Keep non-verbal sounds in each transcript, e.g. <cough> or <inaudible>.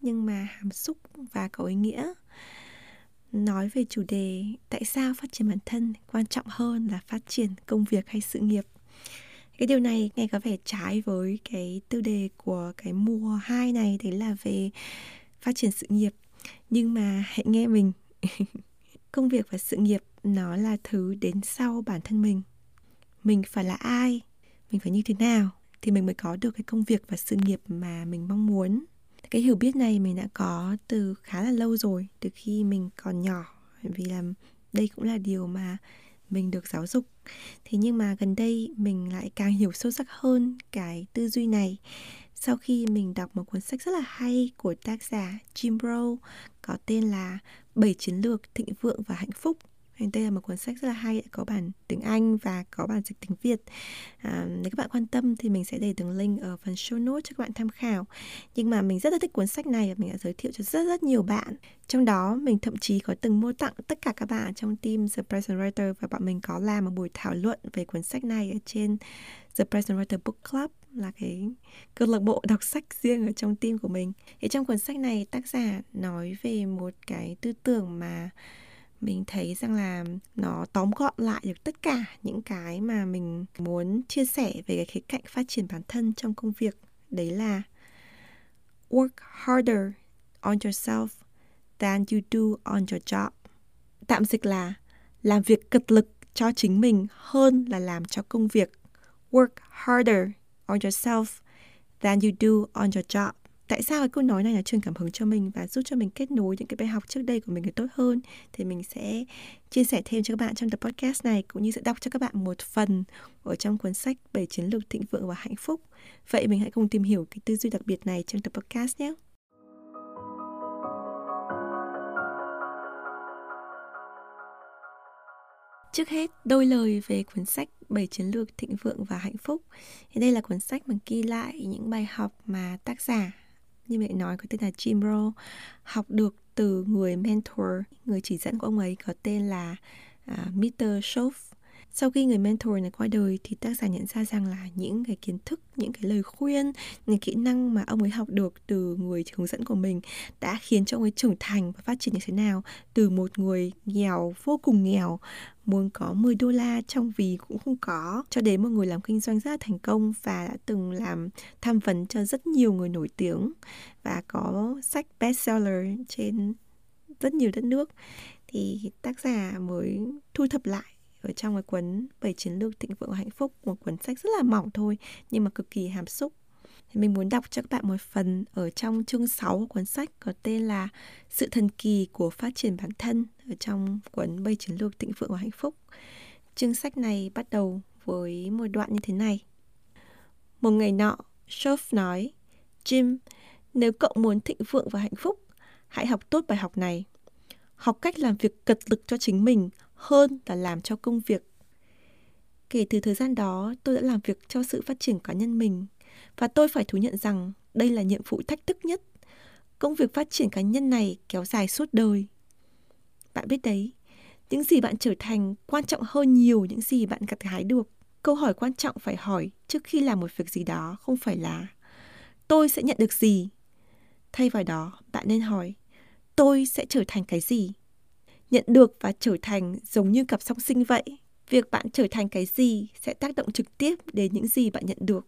nhưng mà hàm xúc và có ý nghĩa. Nói về chủ đề tại sao phát triển bản thân quan trọng hơn là phát triển công việc hay sự nghiệp. Cái điều này nghe có vẻ trái với cái tiêu đề của cái mùa 2 này, đấy là về phát triển sự nghiệp. Nhưng mà hãy nghe mình. <laughs> Công việc và sự nghiệp, nó là thứ đến sau bản thân mình. Mình phải là ai? Mình phải như thế nào? Thì mình mới có được cái công việc và sự nghiệp mà mình mong muốn cái hiểu biết này mình đã có từ khá là lâu rồi, từ khi mình còn nhỏ. Vì là đây cũng là điều mà mình được giáo dục. Thế nhưng mà gần đây mình lại càng hiểu sâu sắc hơn cái tư duy này. Sau khi mình đọc một cuốn sách rất là hay của tác giả Jim Rohn, có tên là Bảy chiến lược thịnh vượng và hạnh phúc đây là một cuốn sách rất là hay, có bản tiếng Anh và có bản dịch tiếng Việt. À, nếu các bạn quan tâm thì mình sẽ để đường link ở phần show notes cho các bạn tham khảo. Nhưng mà mình rất là thích cuốn sách này và mình đã giới thiệu cho rất rất nhiều bạn. Trong đó mình thậm chí có từng mua tặng tất cả các bạn trong team The Present Writer và bọn mình có làm một buổi thảo luận về cuốn sách này ở trên The Present Writer Book Club là cái câu lạc bộ đọc sách riêng ở trong team của mình. Thì trong cuốn sách này tác giả nói về một cái tư tưởng mà mình thấy rằng là nó tóm gọn lại được tất cả những cái mà mình muốn chia sẻ về cái khía cạnh phát triển bản thân trong công việc. Đấy là work harder on yourself than you do on your job. Tạm dịch là làm việc cật lực cho chính mình hơn là làm cho công việc. Work harder on yourself than you do on your job tại sao cái câu nói này là truyền cảm hứng cho mình và giúp cho mình kết nối những cái bài học trước đây của mình được tốt hơn? Thì mình sẽ chia sẻ thêm cho các bạn trong tập podcast này cũng như sẽ đọc cho các bạn một phần ở trong cuốn sách bảy chiến lược thịnh vượng và hạnh phúc. Vậy mình hãy cùng tìm hiểu cái tư duy đặc biệt này trong tập podcast nhé. Trước hết, đôi lời về cuốn sách bảy chiến lược thịnh vượng và hạnh phúc. Thì đây là cuốn sách mà ghi lại những bài học mà tác giả như mẹ nói có tên là Jim Rohn học được từ người mentor người chỉ dẫn của ông ấy có tên là à, uh, Mr. Schoff sau khi người mentor này qua đời thì tác giả nhận ra rằng là những cái kiến thức, những cái lời khuyên, những kỹ năng mà ông ấy học được từ người hướng dẫn của mình đã khiến cho ông ấy trưởng thành và phát triển như thế nào. Từ một người nghèo vô cùng nghèo muốn có 10 đô la trong vì cũng không có cho đến một người làm kinh doanh rất là thành công và đã từng làm tham vấn cho rất nhiều người nổi tiếng và có sách bestseller trên rất nhiều đất nước. Thì tác giả mới thu thập lại ở trong cái cuốn bảy chiến lược thịnh vượng và hạnh phúc một cuốn sách rất là mỏng thôi nhưng mà cực kỳ hàm xúc thì mình muốn đọc cho các bạn một phần ở trong chương 6 của cuốn sách có tên là Sự thần kỳ của phát triển bản thân ở trong cuốn bảy chiến lược thịnh vượng và hạnh phúc. Chương sách này bắt đầu với một đoạn như thế này. Một ngày nọ, Shove nói, Jim, nếu cậu muốn thịnh vượng và hạnh phúc, hãy học tốt bài học này. Học cách làm việc cật lực cho chính mình hơn là làm cho công việc. Kể từ thời gian đó, tôi đã làm việc cho sự phát triển cá nhân mình và tôi phải thú nhận rằng đây là nhiệm vụ thách thức nhất. Công việc phát triển cá nhân này kéo dài suốt đời. Bạn biết đấy, những gì bạn trở thành quan trọng hơn nhiều những gì bạn gặt hái được. Câu hỏi quan trọng phải hỏi trước khi làm một việc gì đó không phải là tôi sẽ nhận được gì. Thay vào đó, bạn nên hỏi tôi sẽ trở thành cái gì nhận được và trở thành giống như cặp song sinh vậy. Việc bạn trở thành cái gì sẽ tác động trực tiếp đến những gì bạn nhận được.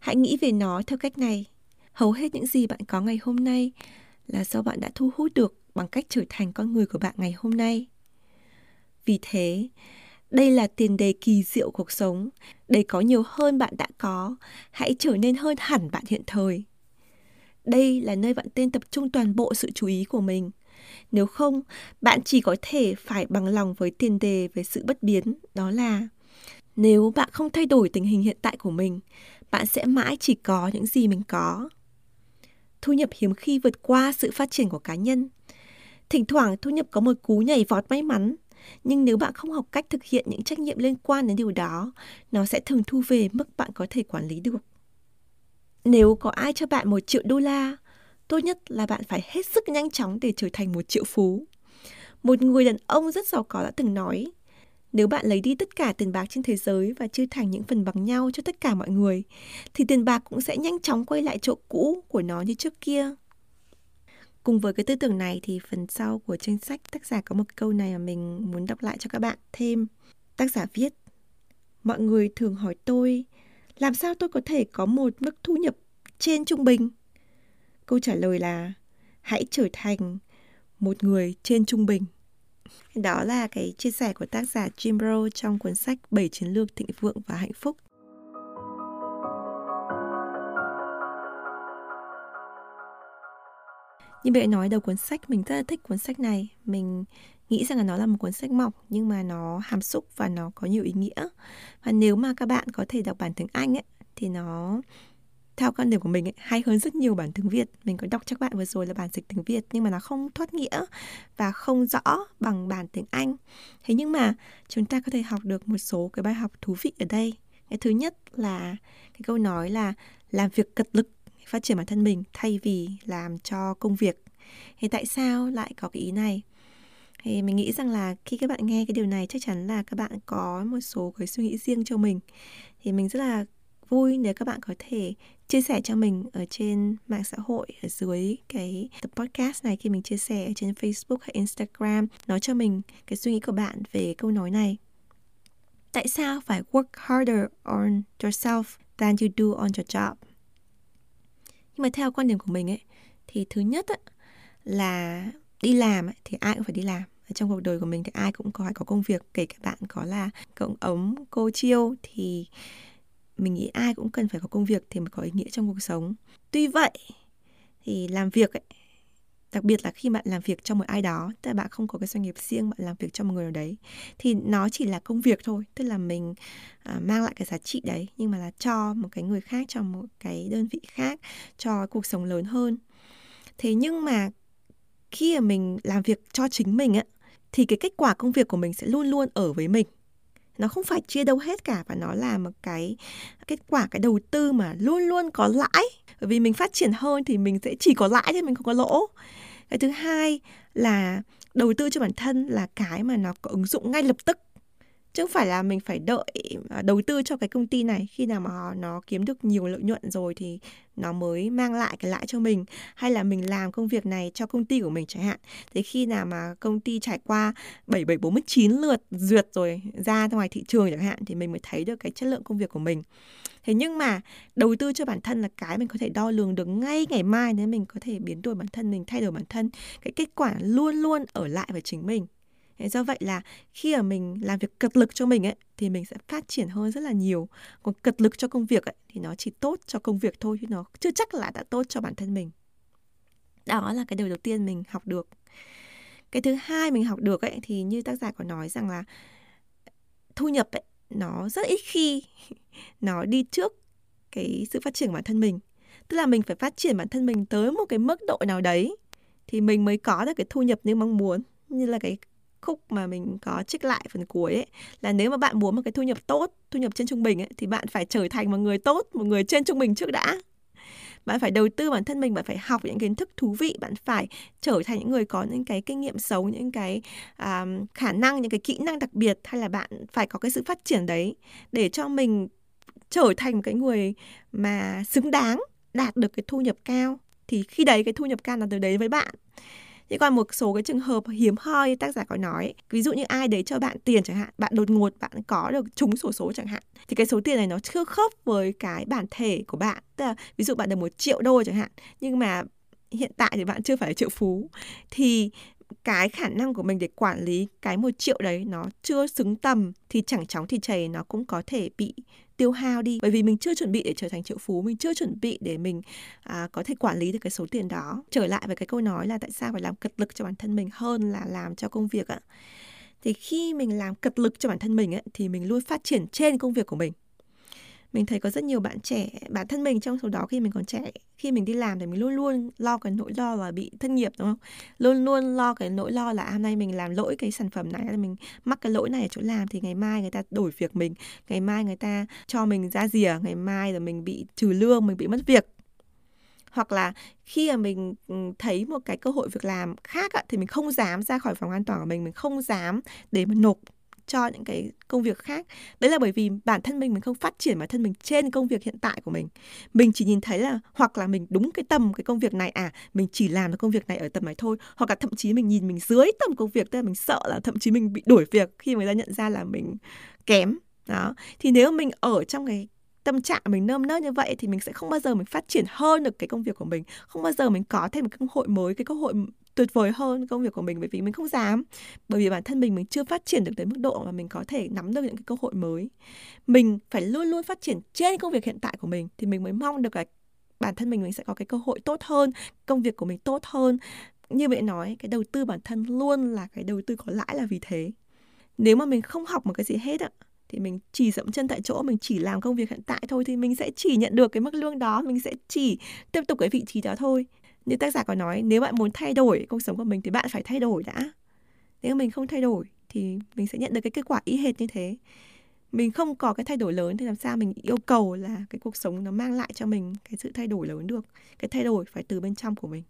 Hãy nghĩ về nó theo cách này. Hầu hết những gì bạn có ngày hôm nay là do bạn đã thu hút được bằng cách trở thành con người của bạn ngày hôm nay. Vì thế, đây là tiền đề kỳ diệu cuộc sống. Để có nhiều hơn bạn đã có, hãy trở nên hơn hẳn bạn hiện thời. Đây là nơi bạn tên tập trung toàn bộ sự chú ý của mình nếu không, bạn chỉ có thể phải bằng lòng với tiền đề về sự bất biến, đó là nếu bạn không thay đổi tình hình hiện tại của mình, bạn sẽ mãi chỉ có những gì mình có. Thu nhập hiếm khi vượt qua sự phát triển của cá nhân. Thỉnh thoảng thu nhập có một cú nhảy vọt may mắn, nhưng nếu bạn không học cách thực hiện những trách nhiệm liên quan đến điều đó, nó sẽ thường thu về mức bạn có thể quản lý được. Nếu có ai cho bạn một triệu đô la, tốt nhất là bạn phải hết sức nhanh chóng để trở thành một triệu phú. Một người đàn ông rất giàu có đã từng nói, nếu bạn lấy đi tất cả tiền bạc trên thế giới và chia thành những phần bằng nhau cho tất cả mọi người, thì tiền bạc cũng sẽ nhanh chóng quay lại chỗ cũ của nó như trước kia. Cùng với cái tư tưởng này thì phần sau của chương sách tác giả có một câu này mà mình muốn đọc lại cho các bạn thêm. Tác giả viết, mọi người thường hỏi tôi, làm sao tôi có thể có một mức thu nhập trên trung bình? Câu trả lời là, hãy trở thành một người trên trung bình. Đó là cái chia sẻ của tác giả Jim Rohn trong cuốn sách 7 chiến lược thịnh vượng và hạnh phúc. Như vậy nói đầu cuốn sách, mình rất là thích cuốn sách này. Mình nghĩ rằng là nó là một cuốn sách mỏng nhưng mà nó hàm xúc và nó có nhiều ý nghĩa. Và nếu mà các bạn có thể đọc bản tiếng Anh ấy, thì nó theo quan điểm của mình ấy, hay hơn rất nhiều bản tiếng Việt. Mình có đọc cho các bạn vừa rồi là bản dịch tiếng Việt nhưng mà nó không thoát nghĩa và không rõ bằng bản tiếng Anh. Thế nhưng mà chúng ta có thể học được một số cái bài học thú vị ở đây. Cái thứ nhất là cái câu nói là làm việc cật lực phát triển bản thân mình thay vì làm cho công việc. Thì tại sao lại có cái ý này? Thì mình nghĩ rằng là khi các bạn nghe cái điều này chắc chắn là các bạn có một số cái suy nghĩ riêng cho mình. Thì mình rất là vui nếu các bạn có thể chia sẻ cho mình ở trên mạng xã hội ở dưới cái tập podcast này khi mình chia sẻ ở trên Facebook hay Instagram nói cho mình cái suy nghĩ của bạn về câu nói này. Tại sao phải work harder on yourself than you do on your job? Nhưng mà theo quan điểm của mình ấy thì thứ nhất ấy, là đi làm ấy, thì ai cũng phải đi làm trong cuộc đời của mình thì ai cũng có phải có công việc kể cả bạn có là cộng ống cô chiêu thì mình nghĩ ai cũng cần phải có công việc thì mới có ý nghĩa trong cuộc sống. Tuy vậy thì làm việc ấy, đặc biệt là khi bạn làm việc cho một ai đó tức là bạn không có cái doanh nghiệp riêng bạn làm việc cho một người nào đấy thì nó chỉ là công việc thôi. Tức là mình à, mang lại cái giá trị đấy nhưng mà là cho một cái người khác cho một cái đơn vị khác cho cuộc sống lớn hơn. Thế nhưng mà khi mà mình làm việc cho chính mình á thì cái kết quả công việc của mình sẽ luôn luôn ở với mình nó không phải chia đâu hết cả và nó là một cái kết quả, cái đầu tư mà luôn luôn có lãi. Bởi vì mình phát triển hơn thì mình sẽ chỉ có lãi chứ mình không có lỗ. Cái thứ hai là đầu tư cho bản thân là cái mà nó có ứng dụng ngay lập tức chứ không phải là mình phải đợi à, đầu tư cho cái công ty này. Khi nào mà nó kiếm được nhiều lợi nhuận rồi thì nó mới mang lại cái lãi cho mình. Hay là mình làm công việc này cho công ty của mình chẳng hạn. Thế khi nào mà công ty trải qua 7749 lượt duyệt rồi ra ngoài thị trường chẳng hạn thì mình mới thấy được cái chất lượng công việc của mình. Thế nhưng mà đầu tư cho bản thân là cái mình có thể đo lường được ngay ngày mai nếu mình có thể biến đổi bản thân, mình thay đổi bản thân. Cái kết quả luôn luôn ở lại với chính mình do vậy là khi mà mình làm việc cật lực cho mình ấy, thì mình sẽ phát triển hơn rất là nhiều. Còn cật lực cho công việc ấy, thì nó chỉ tốt cho công việc thôi, chứ nó chưa chắc là đã tốt cho bản thân mình. Đó là cái điều đầu tiên mình học được. Cái thứ hai mình học được ấy, thì như tác giả có nói rằng là thu nhập ấy, nó rất ít khi <laughs> nó đi trước cái sự phát triển của bản thân mình. Tức là mình phải phát triển bản thân mình tới một cái mức độ nào đấy thì mình mới có được cái thu nhập như mong muốn, như là cái khúc mà mình có trích lại phần cuối ấy là nếu mà bạn muốn một cái thu nhập tốt thu nhập trên trung bình ấy thì bạn phải trở thành một người tốt một người trên trung bình trước đã. Bạn phải đầu tư bản thân mình bạn phải học những kiến thức thú vị bạn phải trở thành những người có những cái kinh nghiệm sống những cái um, khả năng những cái kỹ năng đặc biệt hay là bạn phải có cái sự phát triển đấy để cho mình trở thành một cái người mà xứng đáng đạt được cái thu nhập cao. Thì khi đấy cái thu nhập cao là từ đấy với bạn. Thế còn một số cái trường hợp hiếm hoi tác giả có nói, ví dụ như ai đấy cho bạn tiền chẳng hạn, bạn đột ngột bạn có được trúng sổ số chẳng hạn, thì cái số tiền này nó chưa khớp với cái bản thể của bạn. Tức là ví dụ bạn được một triệu đô chẳng hạn, nhưng mà hiện tại thì bạn chưa phải là triệu phú thì cái khả năng của mình để quản lý cái một triệu đấy nó chưa xứng tầm thì chẳng chóng thì chảy nó cũng có thể bị tiêu hao đi. Bởi vì mình chưa chuẩn bị để trở thành triệu phú mình chưa chuẩn bị để mình à, có thể quản lý được cái số tiền đó. Trở lại với cái câu nói là tại sao phải làm cật lực cho bản thân mình hơn là làm cho công việc ạ. Thì khi mình làm cật lực cho bản thân mình ấy, thì mình luôn phát triển trên công việc của mình mình thấy có rất nhiều bạn trẻ, bản thân mình trong số đó khi mình còn trẻ, khi mình đi làm thì mình luôn luôn lo cái nỗi lo là bị thất nghiệp, đúng không? Luôn luôn lo cái nỗi lo là hôm nay mình làm lỗi cái sản phẩm này là mình mắc cái lỗi này ở chỗ làm thì ngày mai người ta đổi việc mình, ngày mai người ta cho mình ra rìa, ngày mai là mình bị trừ lương, mình bị mất việc. Hoặc là khi mà mình ừ, thấy một cái cơ hội việc làm khác thì mình không dám ra khỏi phòng an toàn của mình mình không dám để mà nộp cho những cái công việc khác. Đấy là bởi vì bản thân mình mình không phát triển bản thân mình trên công việc hiện tại của mình. Mình chỉ nhìn thấy là, hoặc là mình đúng cái tầm cái công việc này à mình chỉ làm được công việc này ở tầm này thôi. Hoặc là thậm chí mình nhìn mình dưới tầm công việc, tức là mình sợ là thậm chí mình bị đuổi việc khi người ta nhận ra là mình kém. Đó. Thì nếu mình ở trong cái tâm trạng mình nơm nớp như vậy thì mình sẽ không bao giờ mình phát triển hơn được cái công việc của mình. Không bao giờ mình có thêm một cơ hội mới, cái cơ hội tuyệt vời hơn công việc của mình, bởi vì mình không dám. Bởi vì bản thân mình mình chưa phát triển được tới mức độ mà mình có thể nắm được những cái cơ hội mới. Mình phải luôn luôn phát triển trên công việc hiện tại của mình thì mình mới mong được là bản thân mình mình sẽ có cái cơ hội tốt hơn, công việc của mình tốt hơn. Như vậy nói, cái đầu tư bản thân luôn là cái đầu tư có lãi là vì thế. Nếu mà mình không học một cái gì hết ạ thì mình chỉ dậm chân tại chỗ, mình chỉ làm công việc hiện tại thôi thì mình sẽ chỉ nhận được cái mức lương đó, mình sẽ chỉ tiếp tục cái vị trí đó thôi như tác giả có nói, nếu bạn muốn thay đổi cuộc sống của mình thì bạn phải thay đổi đã. Nếu mình không thay đổi thì mình sẽ nhận được cái kết quả y hệt như thế. Mình không có cái thay đổi lớn thì làm sao mình yêu cầu là cái cuộc sống nó mang lại cho mình cái sự thay đổi lớn được, cái thay đổi phải từ bên trong của mình.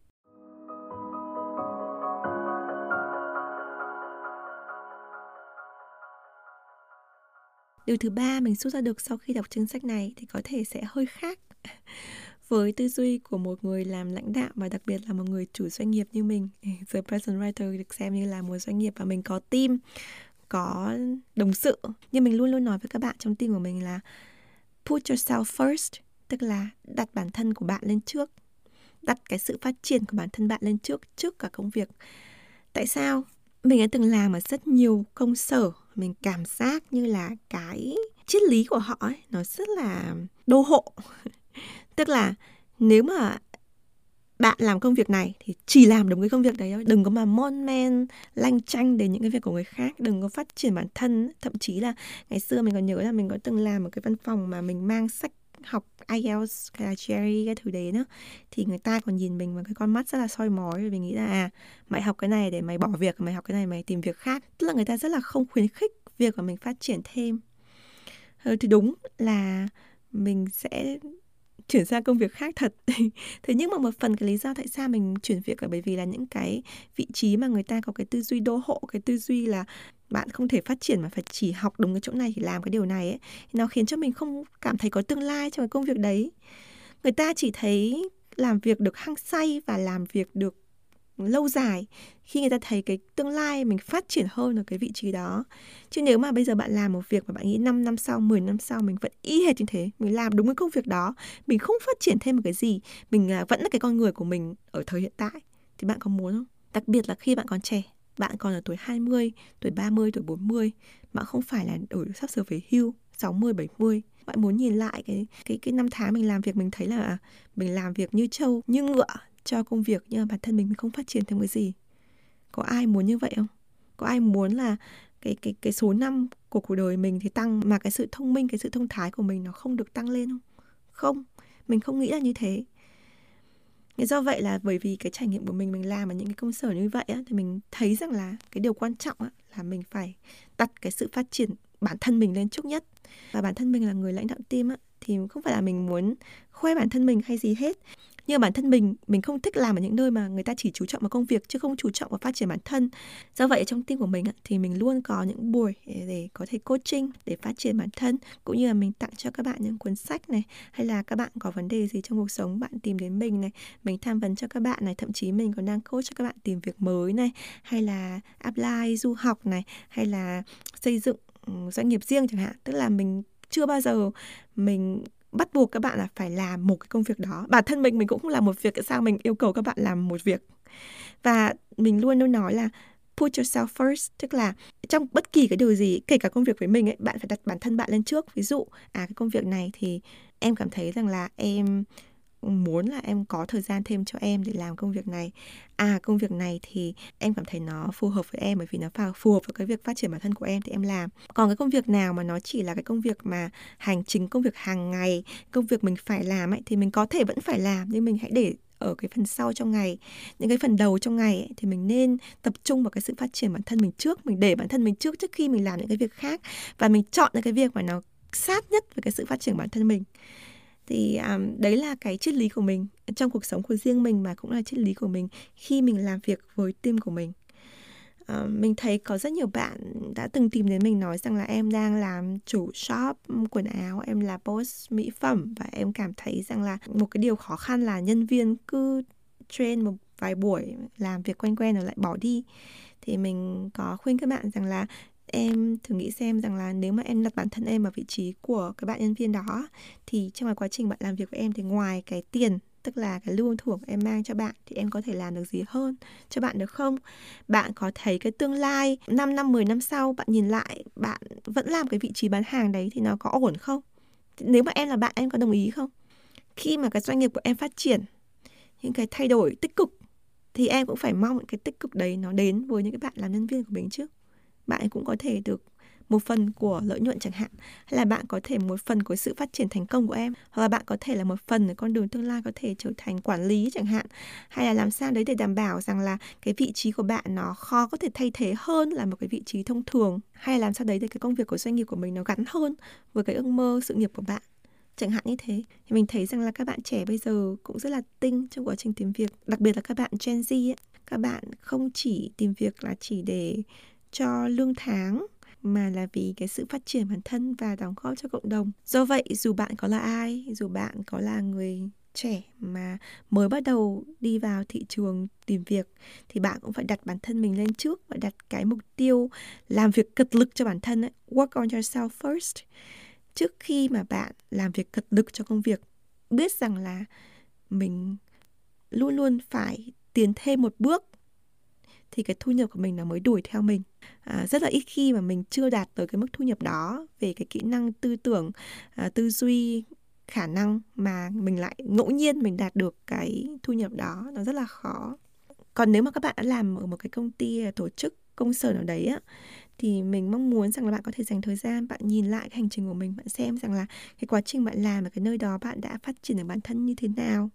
Điều thứ ba mình rút ra được sau khi đọc chương sách này thì có thể sẽ hơi khác với tư duy của một người làm lãnh đạo và đặc biệt là một người chủ doanh nghiệp như mình. The Present Writer được xem như là một doanh nghiệp và mình có team, có đồng sự. Nhưng mình luôn luôn nói với các bạn trong team của mình là put yourself first, tức là đặt bản thân của bạn lên trước. Đặt cái sự phát triển của bản thân bạn lên trước trước cả công việc. Tại sao? Mình đã từng làm ở rất nhiều công sở. Mình cảm giác như là cái triết lý của họ ấy, nó rất là đô hộ. <laughs> tức là nếu mà bạn làm công việc này thì chỉ làm đúng cái công việc đấy thôi. Đừng có mà mon men lanh chanh đến những cái việc của người khác. Đừng có phát triển bản thân. Thậm chí là ngày xưa mình còn nhớ là mình có từng làm một cái văn phòng mà mình mang sách học IELTS hay là GRE cái thứ đấy nữa. Thì người ta còn nhìn mình bằng cái con mắt rất là soi mói. Vì mình nghĩ là à mày học cái này để mày bỏ việc mày học cái này mày tìm việc khác. Tức là người ta rất là không khuyến khích việc của mình phát triển thêm. Ừ, thì đúng là mình sẽ chuyển sang công việc khác thật. <laughs> Thế nhưng mà một phần cái lý do tại sao mình chuyển việc là bởi vì là những cái vị trí mà người ta có cái tư duy đô hộ, cái tư duy là bạn không thể phát triển mà phải chỉ học đúng cái chỗ này thì làm cái điều này ấy nó khiến cho mình không cảm thấy có tương lai trong cái công việc đấy. Người ta chỉ thấy làm việc được hăng say và làm việc được lâu dài khi người ta thấy cái tương lai mình phát triển hơn ở cái vị trí đó. Chứ nếu mà bây giờ bạn làm một việc mà bạn nghĩ 5 năm sau 10 năm sau mình vẫn y hệt như thế mình làm đúng cái công việc đó mình không phát triển thêm một cái gì mình à, vẫn là cái con người của mình ở thời hiện tại thì bạn có muốn không? Đặc biệt là khi bạn còn trẻ bạn còn ở tuổi 20, tuổi 30, tuổi 40 bạn không phải là ở sắp sửa về hưu 60, 70 bạn muốn nhìn lại cái cái cái năm tháng mình làm việc mình thấy là à, mình làm việc như trâu như ngựa cho công việc nhưng mà bản thân mình mình không phát triển thêm cái gì. Có ai muốn như vậy không? Có ai muốn là cái cái cái số năm của cuộc đời mình thì tăng mà cái sự thông minh cái sự thông thái của mình nó không được tăng lên không? Không mình không nghĩ là như thế. Do vậy là bởi vì cái trải nghiệm của mình mình làm ở những cái công sở như vậy á, thì mình thấy rằng là cái điều quan trọng á, là mình phải đặt cái sự phát triển bản thân mình lên trước nhất. Và bản thân mình là người lãnh đạo team á, thì không phải là mình muốn khoe bản thân mình hay gì hết nhưng bản thân mình mình không thích làm ở những nơi mà người ta chỉ chú trọng vào công việc chứ không chú trọng vào phát triển bản thân. Do vậy trong team của mình thì mình luôn có những buổi để có thể coaching để phát triển bản thân, cũng như là mình tặng cho các bạn những cuốn sách này, hay là các bạn có vấn đề gì trong cuộc sống bạn tìm đến mình này, mình tham vấn cho các bạn này, thậm chí mình còn đang coach cho các bạn tìm việc mới này, hay là apply du học này, hay là xây dựng ừ, doanh nghiệp riêng chẳng hạn. Tức là mình chưa bao giờ mình bắt buộc các bạn là phải làm một cái công việc đó. Bản thân mình mình cũng không làm một việc, tại sao mình yêu cầu các bạn làm một việc? Và mình luôn luôn nói là put yourself first, tức là trong bất kỳ cái điều gì, kể cả công việc với mình ấy, bạn phải đặt bản thân bạn lên trước. Ví dụ à cái công việc này thì em cảm thấy rằng là em muốn là em có thời gian thêm cho em để làm công việc này. À công việc này thì em cảm thấy nó phù hợp với em bởi vì nó phù hợp với cái việc phát triển bản thân của em thì em làm. Còn cái công việc nào mà nó chỉ là cái công việc mà hành chính công việc hàng ngày công việc mình phải làm ấy thì mình có thể vẫn phải làm nhưng mình hãy để ở cái phần sau trong ngày. Những cái phần đầu trong ngày ấy, thì mình nên tập trung vào cái sự phát triển bản thân mình trước mình để bản thân mình trước trước khi mình làm những cái việc khác và mình chọn những cái việc mà nó sát nhất với cái sự phát triển bản thân mình thì um, đấy là cái triết lý của mình trong cuộc sống của riêng mình mà cũng là triết lý của mình khi mình làm việc với team của mình. Uh, mình thấy có rất nhiều bạn đã từng tìm đến mình nói rằng là em đang làm chủ shop quần áo em là boss mỹ phẩm và em cảm thấy rằng là một cái điều khó khăn là nhân viên cứ train một vài buổi làm việc quen quen rồi lại bỏ đi. Thì mình có khuyên các bạn rằng là em thử nghĩ xem rằng là nếu mà em đặt bản thân em ở vị trí của cái bạn nhân viên đó, thì trong cái quá trình bạn làm việc với em thì ngoài cái tiền, tức là cái lương thưởng em mang cho bạn, thì em có thể làm được gì hơn cho bạn được không? Bạn có thấy cái tương lai 5 năm 10 năm sau bạn nhìn lại, bạn vẫn làm cái vị trí bán hàng đấy thì nó có ổn không? Nếu mà em là bạn, em có đồng ý không? Khi mà cái doanh nghiệp của em phát triển, những cái thay đổi tích cực, thì em cũng phải mong cái tích cực đấy nó đến với những cái bạn làm nhân viên của mình trước bạn cũng có thể được một phần của lợi nhuận chẳng hạn. Hay là bạn có thể một phần của sự phát triển thành công của em. Hoặc là bạn có thể là một phần ở con đường tương lai có thể trở thành quản lý chẳng hạn. Hay là làm sao đấy để đảm bảo rằng là cái vị trí của bạn nó khó có thể thay thế hơn là một cái vị trí thông thường. Hay là làm sao đấy để cái công việc của doanh nghiệp của mình nó gắn hơn với cái ước mơ, sự nghiệp của bạn. Chẳng hạn như thế. Thì mình thấy rằng là các bạn trẻ bây giờ cũng rất là tinh trong quá trình tìm việc. Đặc biệt là các bạn Gen Z ấy. các bạn không chỉ tìm việc là chỉ để cho lương tháng mà là vì cái sự phát triển bản thân và đóng góp cho cộng đồng. Do vậy dù bạn có là ai, dù bạn có là người trẻ mà mới bắt đầu đi vào thị trường tìm việc thì bạn cũng phải đặt bản thân mình lên trước và đặt cái mục tiêu làm việc cật lực cho bản thân ấy. work on yourself first trước khi mà bạn làm việc cật lực cho công việc biết rằng là mình luôn luôn phải tiến thêm một bước thì cái thu nhập của mình nó mới đuổi theo mình à, rất là ít khi mà mình chưa đạt tới cái mức thu nhập đó về cái kỹ năng tư tưởng à, tư duy khả năng mà mình lại ngẫu nhiên mình đạt được cái thu nhập đó. Nó rất là khó. Còn nếu mà các bạn đã làm ở một cái công ty à, tổ chức công sở nào đấy á thì mình mong muốn rằng là bạn có thể dành thời gian bạn nhìn lại cái hành trình của mình bạn xem rằng là cái quá trình bạn làm ở cái nơi đó bạn đã phát triển được bản thân như thế nào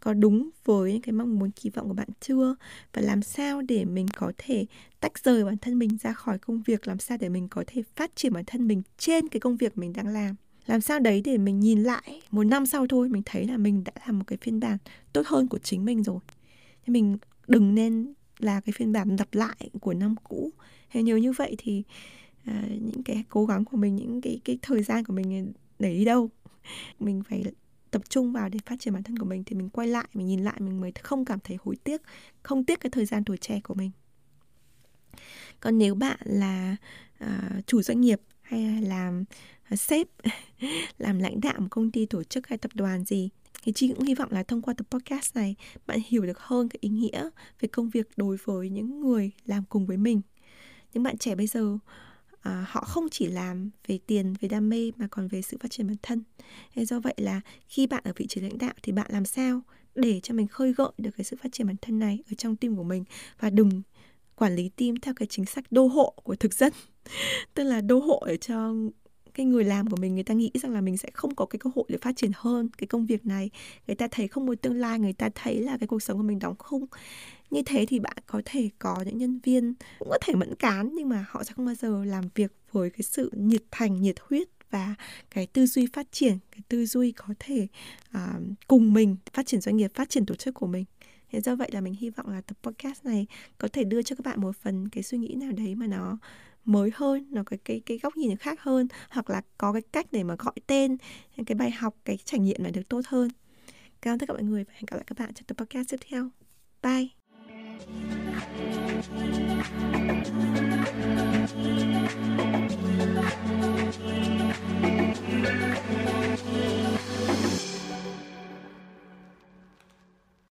có đúng với cái mong muốn kỳ vọng của bạn chưa? Và làm sao để mình có thể tách rời bản thân mình ra khỏi công việc? Làm sao để mình có thể phát triển bản thân mình trên cái công việc mình đang làm? Làm sao đấy để mình nhìn lại một năm sau thôi mình thấy là mình đã làm một cái phiên bản tốt hơn của chính mình rồi. Nên mình đừng nên là cái phiên bản lặp lại của năm cũ. Hay nhiều như vậy thì à, những cái cố gắng của mình những cái cái thời gian của mình để đi đâu? Mình phải tập trung vào để phát triển bản thân của mình thì mình quay lại mình nhìn lại mình mới không cảm thấy hối tiếc không tiếc cái thời gian tuổi trẻ của mình. Còn nếu bạn là uh, chủ doanh nghiệp hay là làm uh, sếp <laughs> làm lãnh đạo một công ty tổ chức hay tập đoàn gì thì chị cũng hy vọng là thông qua tập podcast này bạn hiểu được hơn cái ý nghĩa về công việc đối với những người làm cùng với mình. Những bạn trẻ bây giờ à, họ không chỉ làm về tiền về đam mê mà còn về sự phát triển bản thân. Thế do vậy là khi bạn ở vị trí lãnh đạo thì bạn làm sao để cho mình khơi gợi được cái sự phát triển bản thân này ở trong team của mình và đừng quản lý team theo cái chính sách đô hộ của thực dân? <laughs> Tức là đô hộ ở cho cái người làm của mình người ta nghĩ rằng là mình sẽ không có cái cơ hội để phát triển hơn cái công việc này. Người ta thấy không có tương lai người ta thấy là cái cuộc sống của mình đóng khung. Như thế thì bạn có thể có những nhân viên cũng có thể mẫn cán nhưng mà họ sẽ không bao giờ làm việc với cái sự nhiệt thành nhiệt huyết và cái tư duy phát triển cái tư duy có thể uh, cùng mình phát triển doanh nghiệp phát triển tổ chức của mình. Thế do vậy là mình hy vọng là tập podcast này có thể đưa cho các bạn một phần cái suy nghĩ nào đấy mà nó mới hơn, nó có cái cái góc nhìn khác hơn hoặc là có cái cách để mà gọi tên cái bài học, cái trải nghiệm này được tốt hơn. Cảm ơn tất cả mọi người và hẹn gặp lại các bạn trong tập podcast tiếp theo. Bye.